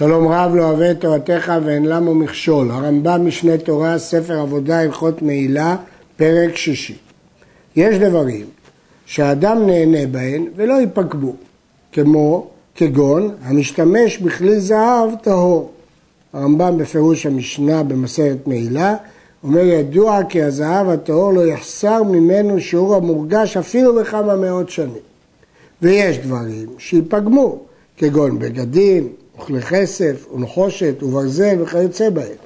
שלום רב לא אוהב את תורתך ואין למו מכשול. הרמב"ם משנה תורה, ספר עבודה, הלכות מעילה, פרק שישי. יש דברים שהאדם נהנה בהן ולא ייפגמו, כמו, כגון, המשתמש בכלי זהב טהור. הרמב"ם בפירוש המשנה במסרת מעילה, אומר ידוע כי הזהב הטהור לא יחסר ממנו שיעור המורגש אפילו בכמה מאות שנים. ויש דברים שיפגמו, כגון בגדים, אוכלי כסף, ונחושת וברזל וכיוצא בהם.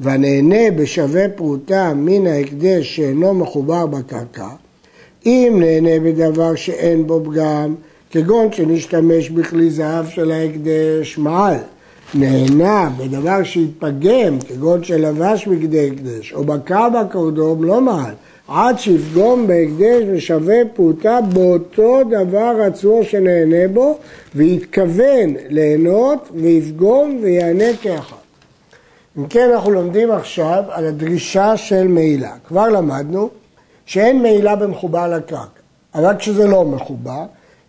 והנהנה בשווה פרוטה מן ההקדש שאינו מחובר בקרקע, אם נהנה בדבר שאין בו פגם, כגון שנשתמש בכלי זהב של ההקדש מעל, נהנה בדבר שהתפגם, כגון שלבש בגדי הקדש, או בקע בקורדום, לא מעל, עד שיפגום בהקדש ושווה פרוטה באותו דבר עצמו שנהנה בו, ויתכוון ליהנות ויפגום ויענה כאחד. אם כן, אנחנו לומדים עכשיו על הדרישה של מעילה. כבר למדנו שאין מעילה במחובר לקרקע, אבל כשזה לא מחובר,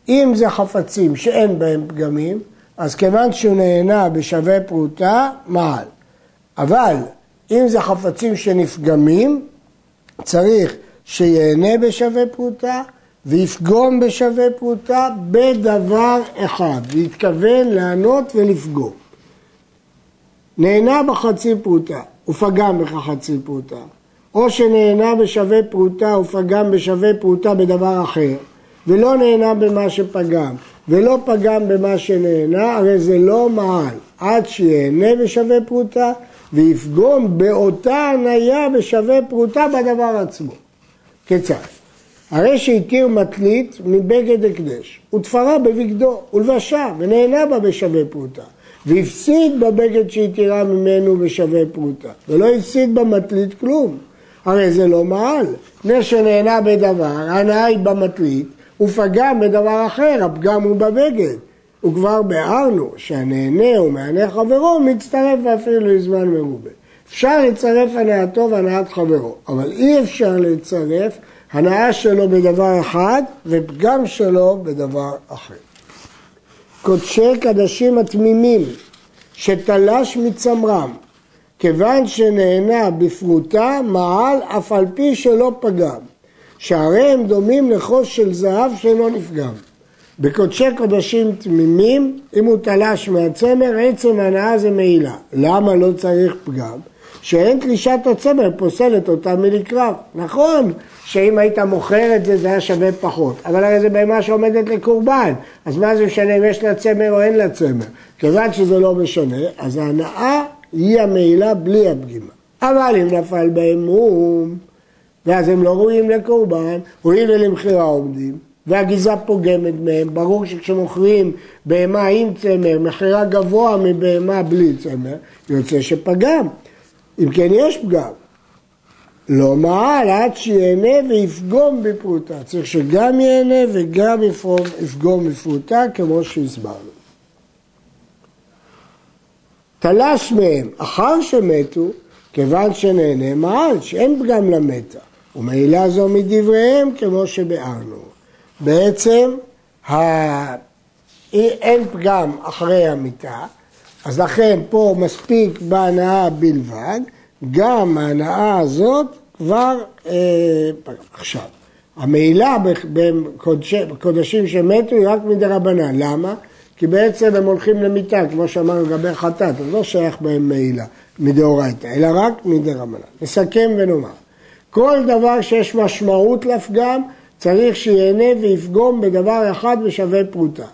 אם זה חפצים שאין בהם פגמים, אז כיוון שהוא נהנה בשווה פרוטה, מעל. אבל אם זה חפצים שנפגמים, צריך שיהנה בשווה פרוטה ויפגום בשווה פרוטה בדבר אחד, ויתכוון לענות ולפגום. נהנה בחצי פרוטה ופגם בחצי פרוטה, או שנהנה בשווה פרוטה ופגם בשווה פרוטה בדבר אחר, ולא נהנה במה שפגם, ולא פגם במה שנהנה, הרי זה לא מעל, עד שיהנה בשווה פרוטה ויפגום באותה הניה בשווה פרוטה בדבר עצמו. כיצד? הרי שהתיר מטלית מבגד הקדש, ותפרה בבגדו, ולבשה, ונהנה בה בשווה פרוטה, והפסיד בבגד שהתירה ממנו בשווה פרוטה, ולא הפסיד במטלית כלום. הרי זה לא מעל, מפני שנהנה בדבר, ההנאה היא במטלית, ופגם בדבר אחר, הפגם הוא בבגד. וכבר ביארנו שהנהנה ומענה חברו מצטרף אפילו לזמן מרובה. אפשר לצרף הנאתו והנאת חברו, אבל אי אפשר לצרף הנאה שלו בדבר אחד ופגם שלו בדבר אחר. קודשי קדשים התמימים שתלש מצמרם כיוון שנהנה בפרוטה מעל אף על פי שלא פגם שהרי הם דומים לחוש של זהב שלא נפגם בקודשי קודשים תמימים, אם הוא תלש מהצמר, עצם הנאה זה מעילה. למה לא צריך פגם? שאין תלישת הצמר פוסלת אותה מלקרב. נכון שאם היית מוכר את זה, זה היה שווה פחות, אבל הרי זה בהמה שעומדת לקורבן, אז מה זה משנה אם יש לה צמר או אין לה צמר? כיוון שזה לא משנה, אז ההנאה היא המעילה בלי הפגימה. אבל אם נפל בהם מום, ואז הם לא ראויים לקורבן, הואיל ולמכירה עומדים, והגיזה פוגמת מהם, ברור שכשמוכרים בהמה עם צמר, מחירה גבוה מבהמה בלי צמר, יוצא שפגם. אם כן יש פגם. לא מעל עד שיהנה ויפגום בפרוטה. צריך שגם ייהנה וגם יפגום בפרוטה כמו שהסברנו. תלש מהם אחר שמתו, כיוון שנהנה מעל, שאין פגם למתה. ומעילה זו מדבריהם כמו שביארנו. בעצם אין פגם אחרי המיטה, אז לכן פה מספיק בהנאה בלבד, גם ההנאה הזאת כבר אה, עכשיו. המעילה בקודשים שמתו היא רק מדי רבנן, למה? כי בעצם הם הולכים למיטה, כמו שאמרנו לגבי חטאת, אז לא שייך בהם מעילה מדאורייתא, אלא רק מדי רבנן. נסכם ונאמר, כל דבר שיש משמעות לפגם, צריך שיהנה ויפגום בדבר אחד ושווה פרוטה.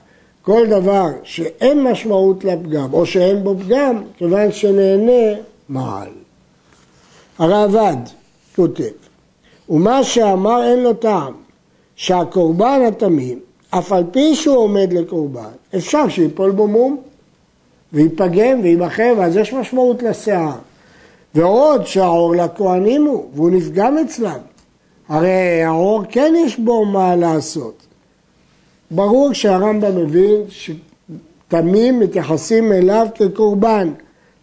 כל דבר שאין משמעות לפגם או שאין בו פגם, כיוון שנהנה מעל. הרעב"ד כותב, ומה שאמר אין לו טעם, שהקורבן התמים, אף על פי שהוא עומד לקורבן, אפשר שיפול בו מום ויפגם ויימכר, ואז יש משמעות לשיער. ועוד שהעור לכהנים הוא, והוא נפגם אצלם. הרי העור כן יש בו מה לעשות. ברור שהרמב"ם מבין שתמים מתייחסים אליו כקורבן,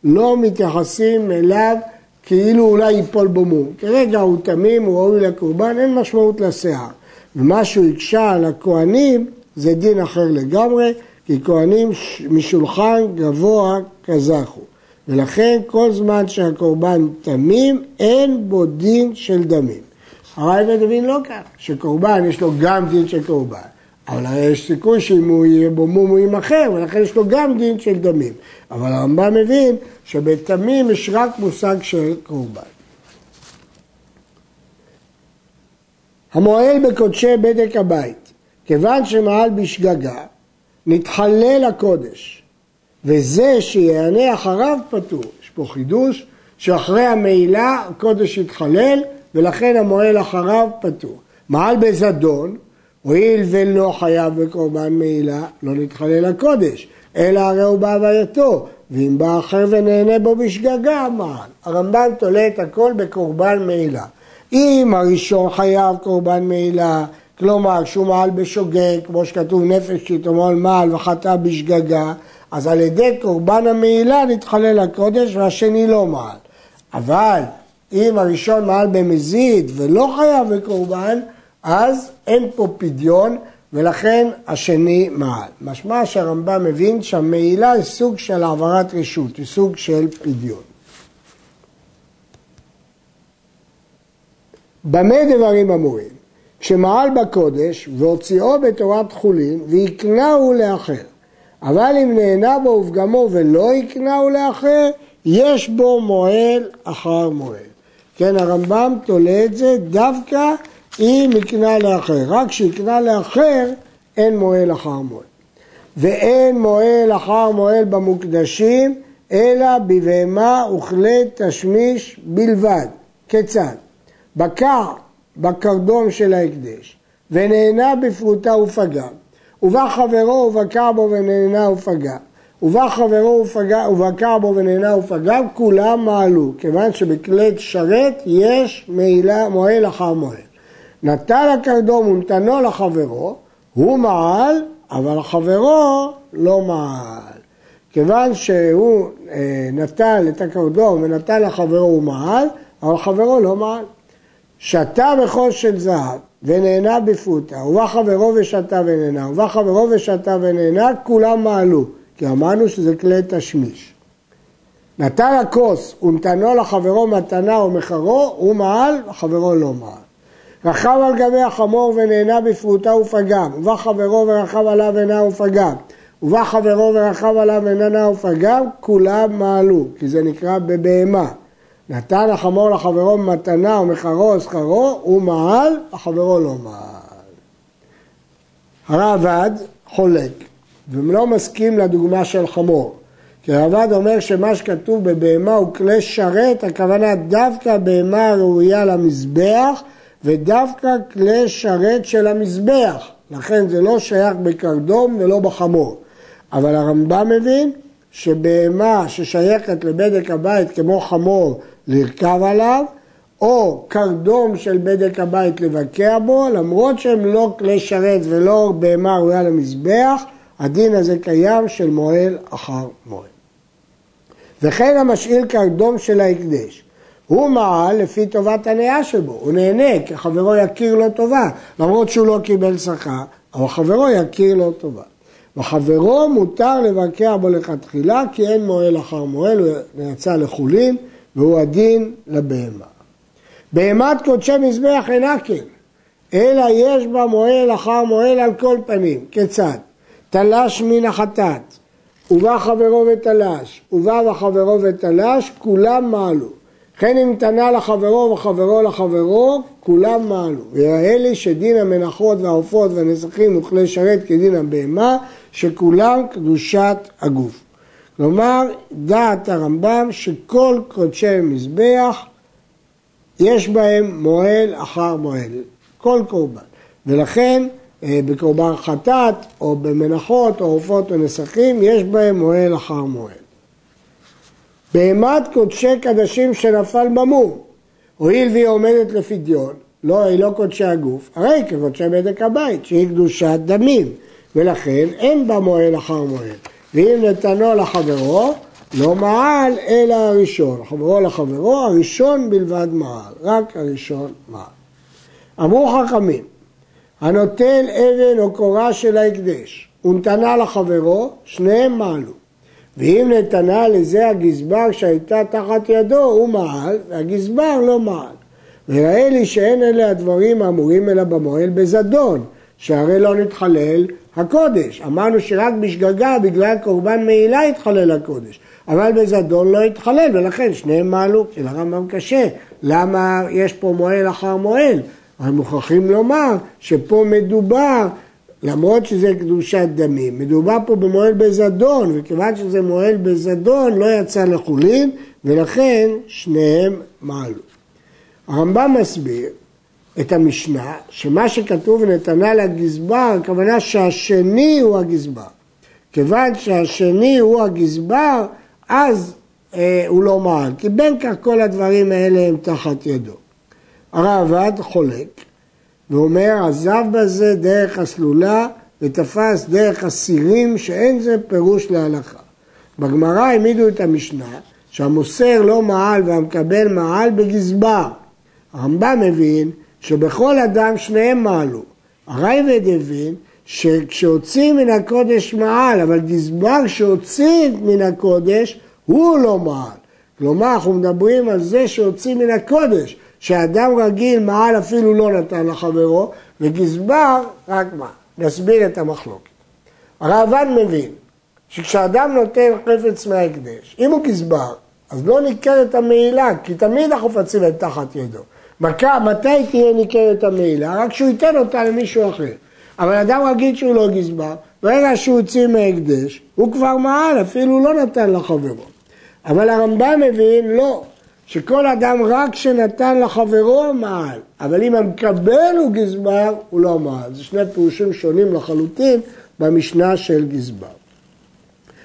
לא מתייחסים אליו כאילו אולי ייפול בו מום. כרגע הוא תמים, הוא ראוי לקורבן, אין משמעות לשיער. ומה שהוא הקשה על הכוהנים זה דין אחר לגמרי, כי כהנים משולחן גבוה כזכו. ולכן כל זמן שהקורבן תמים, אין בו דין של דמים. הרייבד הבין לא כך, שקורבן יש לו גם דין של קורבן, אבל הרי יש סיכוי שאם הוא יהיה בו מום הוא יימכר, ולכן יש לו גם דין של דמים. אבל הרמב"ם מבין שבתמים יש רק מושג של קורבן. המועל בקודשי בדק הבית, כיוון שמעל בשגגה, נתחלל הקודש, וזה שיענה אחריו פטור. יש פה חידוש שאחרי המעילה הקודש יתחלל, ולכן המועל אחריו פטור. מעל בזדון, הואיל ולא חייב בקורבן מעילה, לא נתחלל הקודש, אלא הרי הוא בהווייתו, ואם בא אחר ונהנה בו בשגגה, מעל. הרמב"ם תולה את הכל בקורבן מעילה. אם הראשון חייב קורבן מעילה, כלומר שהוא מעל בשוגג, כמו שכתוב נפש שיתומול מעל וחטא בשגגה, אז על ידי קורבן המעילה נתחלל הקודש והשני לא מעל. אבל אם הראשון מעל במזיד ולא חייב בקורבן, אז אין פה פדיון ולכן השני מעל. משמע שהרמב"ם מבין שהמעילה היא סוג של העברת רשות, היא סוג של פדיון. במה דברים אמורים? כשמעל בקודש והוציאו בתורת חולין והקנהו לאחר. אבל אם נהנה בו ופגמו ולא הקנהו לאחר, יש בו מועל אחר מועל. כן, הרמב"ם תולה את זה דווקא אם יקנה לאחר. רק כשיקנה לאחר, אין מועל אחר מועל. ואין מועל אחר מועל במוקדשים, אלא בבהמה וכלי תשמיש בלבד. כיצד? בקר בקרדום של ההקדש, ונהנה בפרוטה ופגם, ובא חברו ובקע בו ונהנה ופגם, ובא חברו ופגע, ובקע בו ונהנה ופגם, כולם מעלו, כיוון שבכלי שרת יש מעילה, מועל אחר מועל. נטל הקרדום ונתנו לחברו, הוא מעל, אבל חברו לא מעל. כיוון שהוא אה, נטל את הקרדום ונתן לחברו הוא מעל, אבל חברו לא מעל. שתה בחול של זהב ונהנה בפרוטה, ובא חברו ושתה ונהנה, ובא חברו ושתה ונהנה, כולם מעלו, כי אמרנו שזה כלי תשמיש. נתן הכוס ונתנו לחברו מתנה או מחרו, הוא מעל, חברו לא מעל. רכב על גבי החמור ונהנה בפרוטה ופגם, ובא חברו ורכב עליו ונהנה ופגם, ובא חברו ורכב עליו ונהנה ופגם, כולם מעלו, כי זה נקרא בבהמה. נתן החמור לחברו מתנה או מחרו או שכרו, הוא מעל, החברו לא מעל. הרעב"ד חולק, ולא מסכים לדוגמה של חמור. כי הרעב"ד אומר שמה שכתוב בבהמה הוא כלי שרת, הכוונה דווקא בהמה ראויה למזבח, ודווקא כלי שרת של המזבח. לכן זה לא שייך בקרדום ולא בחמור. אבל הרמב"ם מבין שבהמה ששייכת לבדק הבית כמו חמור לרכב עליו, או קרדום של בדק הבית לבקע בו, למרות שהם לא כלי שרת ולא בהמה ראויה למזבח, הדין הזה קיים של מועל אחר מועל. וכן המשאיל קרדום של ההקדש. הוא מעל לפי טובת הנאה שבו, הוא נהנה כי חברו יכיר לו טובה, למרות שהוא לא קיבל שכר, אבל חברו יכיר לו טובה. וחברו מותר לבקע בו לכתחילה כי אין מועל אחר מועל, הוא יצא לחולין והוא הדין לבהמה. בהמת קודשי מזבח אינה כן, אלא יש בה מועל אחר מועל על כל פנים. כיצד? תלש מן החטאת, ובא חברו ותלש, ובא וחברו ותלש, כולם מעלו. כן אם תנה לחברו וחברו לחברו, כולם מעלו. ויראה לי שדין המנחות והעופות והנסכים וכלי שרת כדין הבהמה, שכולם קדושת הגוף. כלומר, דעת הרמב"ם שכל קודשי מזבח יש בהם מועל אחר מועל, כל קורבן. ולכן בקורבן חטאת או במנחות או עופות או נסכים יש בהם מועל אחר מועל. בהמת קודשי קדשים שנפל במום, הואיל והיא עומדת לפדיון, לא, היא לא קודשי הגוף, הרי כקודשי בדק הבית, שהיא קדושת דמים, ולכן אין בה מועל אחר מועל. ואם נתנו לחברו, לא מעל אלא הראשון. חברו לחברו, הראשון בלבד מעל, רק הראשון מעל. אמרו חכמים, הנוטל אבן או קורה של ההקדש, ונתנה לחברו, שניהם מעלו. ואם נתנה לזה הגזבר שהייתה תחת ידו, הוא מעל, והגזבר לא מעל. וראה לי שאין אלה הדברים האמורים אלא במועל בזדון, שהרי לא נתחלל הקודש. אמרנו שרק בשגגה, בגלל קורבן מעילה יתחלל הקודש. אבל בזדון לא יתחלל, ולכן שניהם מעלו. של הרמב"ם קשה, למה יש פה מועל אחר מועל? אבל מוכרחים לומר שפה מדובר, למרות שזה קדושת דמים, מדובר פה במועל בזדון, וכיוון שזה מועל בזדון לא יצא לחולין, ולכן שניהם מעלו. הרמב"ם מסביר את המשנה, שמה שכתוב נתנה לגזבר, הכוונה שהשני הוא הגזבר. כיוון שהשני הוא הגזבר, אז אה, הוא לא מעל, כי בין כך כל הדברים האלה הם תחת ידו. הרעב"ד חולק ואומר, עזב בזה דרך הסלולה ותפס דרך הסירים שאין זה פירוש להלכה. בגמרא העמידו את המשנה שהמוסר לא מעל והמקבל מעל בגזבר. הרמב"ם מבין שבכל אדם שניהם מעלו. הרייבד הבין שכשהוציא מן הקודש מעל, אבל גזבר שהוציא מן הקודש הוא לא מעל. כלומר, אנחנו מדברים על זה שהוציא מן הקודש, שאדם רגיל מעל אפילו לא נתן לחברו, וגזבר רק מה. נסביר את המחלוקת. הראב"ד מבין שכשאדם נותן חפץ מההקדש, אם הוא גזבר, אז לא ניכרת המעילה, כי תמיד החופצים הם תחת ידו. מכה, מתי תהיה ניכרת המעילה? רק שהוא ייתן אותה למישהו אחר. אבל אדם רגיל שהוא לא גזבר, ברגע שהוא הוציא מההקדש, הוא כבר מעל, אפילו לא נתן לחברו. אבל הרמב"ם מבין, לא, שכל אדם רק שנתן לחברו מעל, אבל אם המקבל הוא גזבר, הוא לא מעל. זה שני פירושים שונים לחלוטין במשנה של גזבר.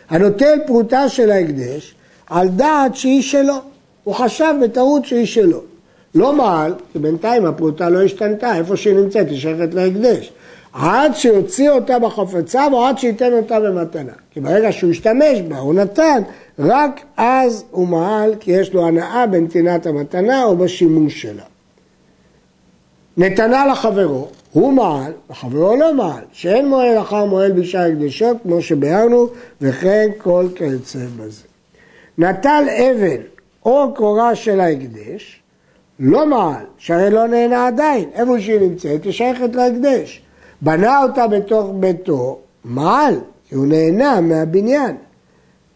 הנוטל פרוטה של ההקדש על דעת שהיא שלו. הוא חשב בטעות שהיא שלו. לא מעל, כי בינתיים הפרוטה לא השתנתה, איפה שהיא נמצאת, היא שייכת להקדש. עד שיוציא אותה בחפציו או עד שייתן אותה במתנה. כי ברגע שהוא השתמש בה, הוא נתן, רק אז הוא מעל, כי יש לו הנאה בנתינת המתנה או בשימוש שלה. נתנה לחברו, הוא מעל, וחברו לא מעל, שאין מועל אחר מועל בשאר הקדשות, כמו שביארנו, וכן כל כיוצא בזה. נטל אבן או קורה של ההקדש, לא מעל, שהרי לא נהנה עדיין, איפה שהיא נמצאת, היא שייכת להקדש. בנה אותה בתוך ביתו, מעל, כי הוא נהנה מהבניין.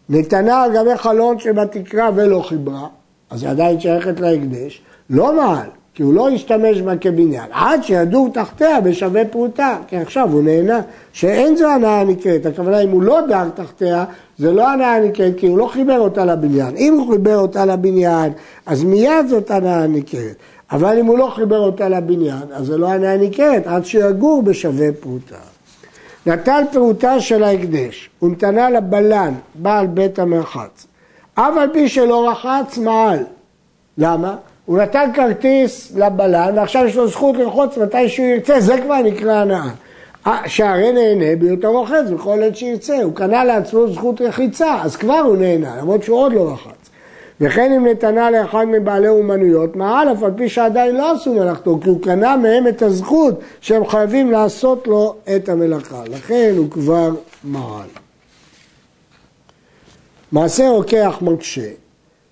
נתנה על גבי חלון שבתקרה ולא חיברה, אז היא עדיין שייכת להקדש, לא מעל, כי הוא לא השתמש בה כבניין, עד שידור תחתיה בשווה פרוטה, כי עכשיו הוא נהנה, שאין זו הנאה נקראת, הכוונה אם הוא לא דר תחתיה, זה לא הנאה נקראת, כי הוא לא חיבר אותה לבניין. אם הוא חיבר אותה לבניין, אז מיד זאת הנאה נקראת. אבל אם הוא לא חיבר אותה לבניין, אז זה לא הנאה ניכרת, עד שיגור בשווה פרוטה. נטל פרוטה של ההקדש ונתנה לבלן, בעל בית המרחץ. אף על פי שלא רחץ, מעל. למה? הוא נתן כרטיס לבלן, ועכשיו יש לו זכות לרחוץ מתי שהוא ירצה, זה כבר נקרא הנאה. שהרי נהנה בהיותו רוחץ בכל עת שירצה, הוא קנה לעצמו זכות רחיצה, אז כבר הוא נהנה, למרות שהוא עוד לא רחץ. וכן אם נתנה לאחד מבעלי אומנויות, מעל אף על פי שעדיין לא עשו מלאכתו, כי הוא קנה מהם את הזכות שהם חייבים לעשות לו את המלאכה. לכן הוא כבר מעל. מעשה רוקח מקשה,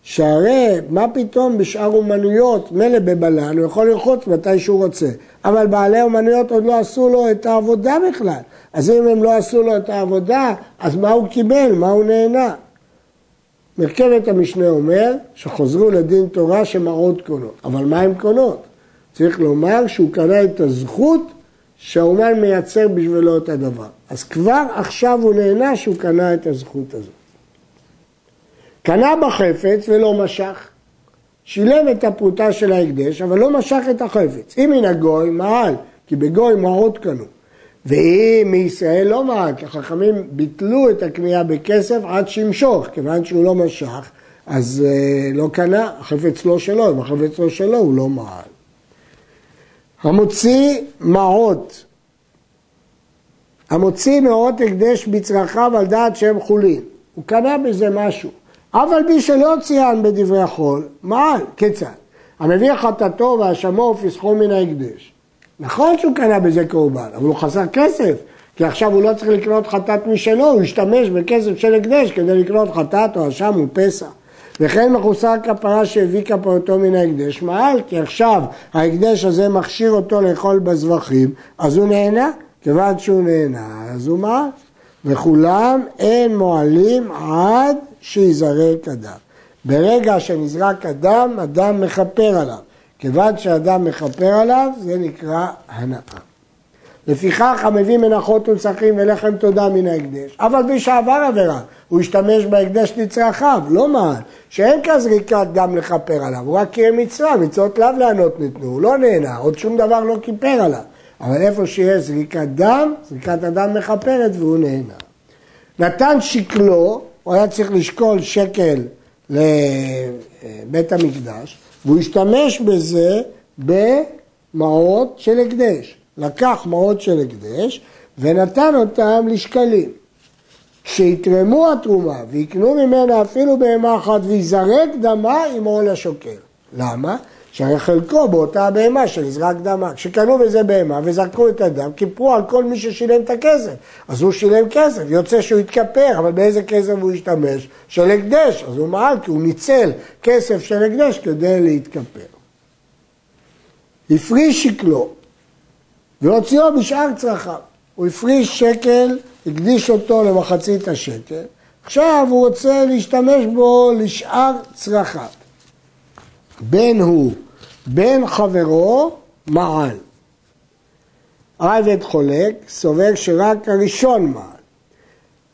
שהרי מה פתאום בשאר אומנויות, מילא בבלן, הוא יכול לרחוץ מתי שהוא רוצה, אבל בעלי אומנויות עוד לא עשו לו את העבודה בכלל. אז אם הם לא עשו לו את העבודה, אז מה הוא קיבל? מה הוא נהנה? מרכבת המשנה אומר שחוזרו לדין תורה שמראות קונות, אבל מה הם קונות? צריך לומר שהוא קנה את הזכות שהאומן מייצר בשבילו את הדבר. אז כבר עכשיו הוא נהנה שהוא קנה את הזכות הזאת. קנה בחפץ ולא משך, שילם את הפרוטה של ההקדש, אבל לא משך את החפץ. אם מן הגוי, מעל, כי בגוי מעות קנו. ואם מישראל לא מעט, החכמים ביטלו את הקנייה בכסף עד שימשוך, כיוון שהוא לא משך, אז uh, לא קנה, החפץ לא שלו, אם החפץ לא שלו הוא לא מעל. המוציא מעות, המוציא מעות הקדש בצרכיו על דעת שהם חולין, הוא קנה בזה משהו, אבל מי שלא ציין בדברי חול, מעל, כיצד? המביא חטאתו והאשמו ופסחו מן ההקדש. נכון שהוא קנה בזה קורבן, אבל הוא חסר כסף, כי עכשיו הוא לא צריך לקנות חטאת משלו, הוא ישתמש בכסף של הקדש כדי לקנות חטאת או אשם או פסח. וכן מחוסר כפרה שהביא כפרתו מן ההקדש מעל, כי עכשיו ההקדש הזה מכשיר אותו לאכול בזבחים, אז הוא נהנה, כיוון שהוא נהנה, אז הוא מעל. וכולם אין מועלים עד שיזרק הדם. ברגע שנזרק הדם, אדם מכפר עליו. כיוון שאדם מכפר עליו, זה נקרא הנאה. לפיכך המביא מנחות ונצחים ולחם תודה מן ההקדש. אבל מי שעבר עבירה, הוא השתמש בהקדש לצרכיו, לא מעל. שאין כזריקת דם לכפר עליו, הוא רק קיים מצווה, מצוות לאו לענות ניתנו, הוא לא נהנה, עוד שום דבר לא כיפר עליו. אבל איפה שיש זריקת דם, זריקת הדם מכפרת והוא נהנה. נתן שקלו, הוא היה צריך לשקול שקל לבית המקדש, והוא השתמש בזה במעות של הקדש. לקח מעות של הקדש ונתן אותם לשקלים. כשיתרמו התרומה ויקנו ממנה אפילו בהמה אחת ויזרק דמה עם עול השוקל. למה? שהרי חלקו באותה הבהמה שנזרק דמה. כשקנו בזה בהמה וזרקו את הדם, כיפרו על כל מי ששילם את הכסף. אז הוא שילם כסף, יוצא שהוא התכפר, אבל באיזה כסף הוא השתמש? של הקדש. אז הוא מעל, כי הוא ניצל כסף של הקדש כדי להתכפר. הפריש שקלו והוציאו בשאר צרכיו. הוא הפריש שקל, הקדיש אותו למחצית השקל, עכשיו הוא רוצה להשתמש בו לשאר צרכיו. בין הוא, בין חברו, מעל. עבד חולק, סובר שרק הראשון מעל.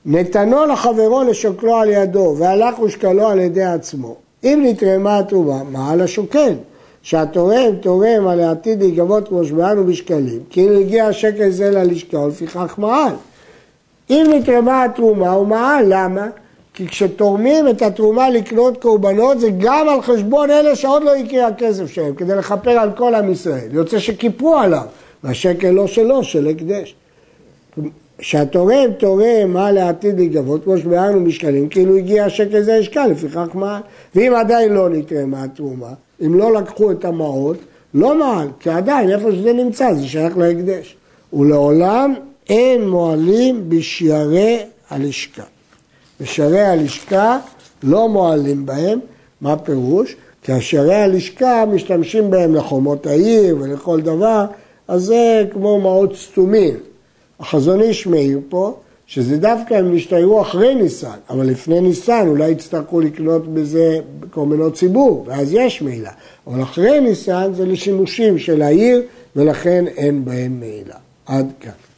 נתנו לחברו לשוקלו על ידו, והלך ושקלו על ידי עצמו. אם נתרמה התרומה, מעל השוקל. שהתורם תורם על העתיד להיגבות כמו שבענו בשקלים, כאילו הגיע השקל זה ללשכה, ולפיכך מעל. אם נתרמה התרומה הוא מעל, למה? כי כשתורמים את התרומה לקנות קורבנות זה גם על חשבון אלה שעוד לא הגיע הכסף שלהם, כדי לכפר על כל עם ישראל. יוצא שכיפרו עליו, והשקל לא שלו, של הקדש. שהתורם תורם מה לעתיד להיגבות, כמו שביארנו בשקלים, כאילו הגיע השקל זה לשקל, לפיכך מה? ואם עדיין לא נתרמה התרומה, אם לא לקחו את המעות, לא מעל, כי עדיין איפה שזה נמצא זה שייך להקדש. ולעולם אין מועלים בשיירי הלשכה. בשיירי הלשכה לא מועלים בהם, מה פירוש? כי השיירי הלשכה משתמשים בהם לחומות העיר ולכל דבר, אז זה כמו מעות סתומים. החזון איש מאיר פה שזה דווקא הם נשתיירו אחרי ניסן, אבל לפני ניסן אולי יצטרכו לקנות בזה קורבנות ציבור, ואז יש מעילה. אבל אחרי ניסן זה לשימושים של העיר, ולכן אין בהם מעילה. עד כאן.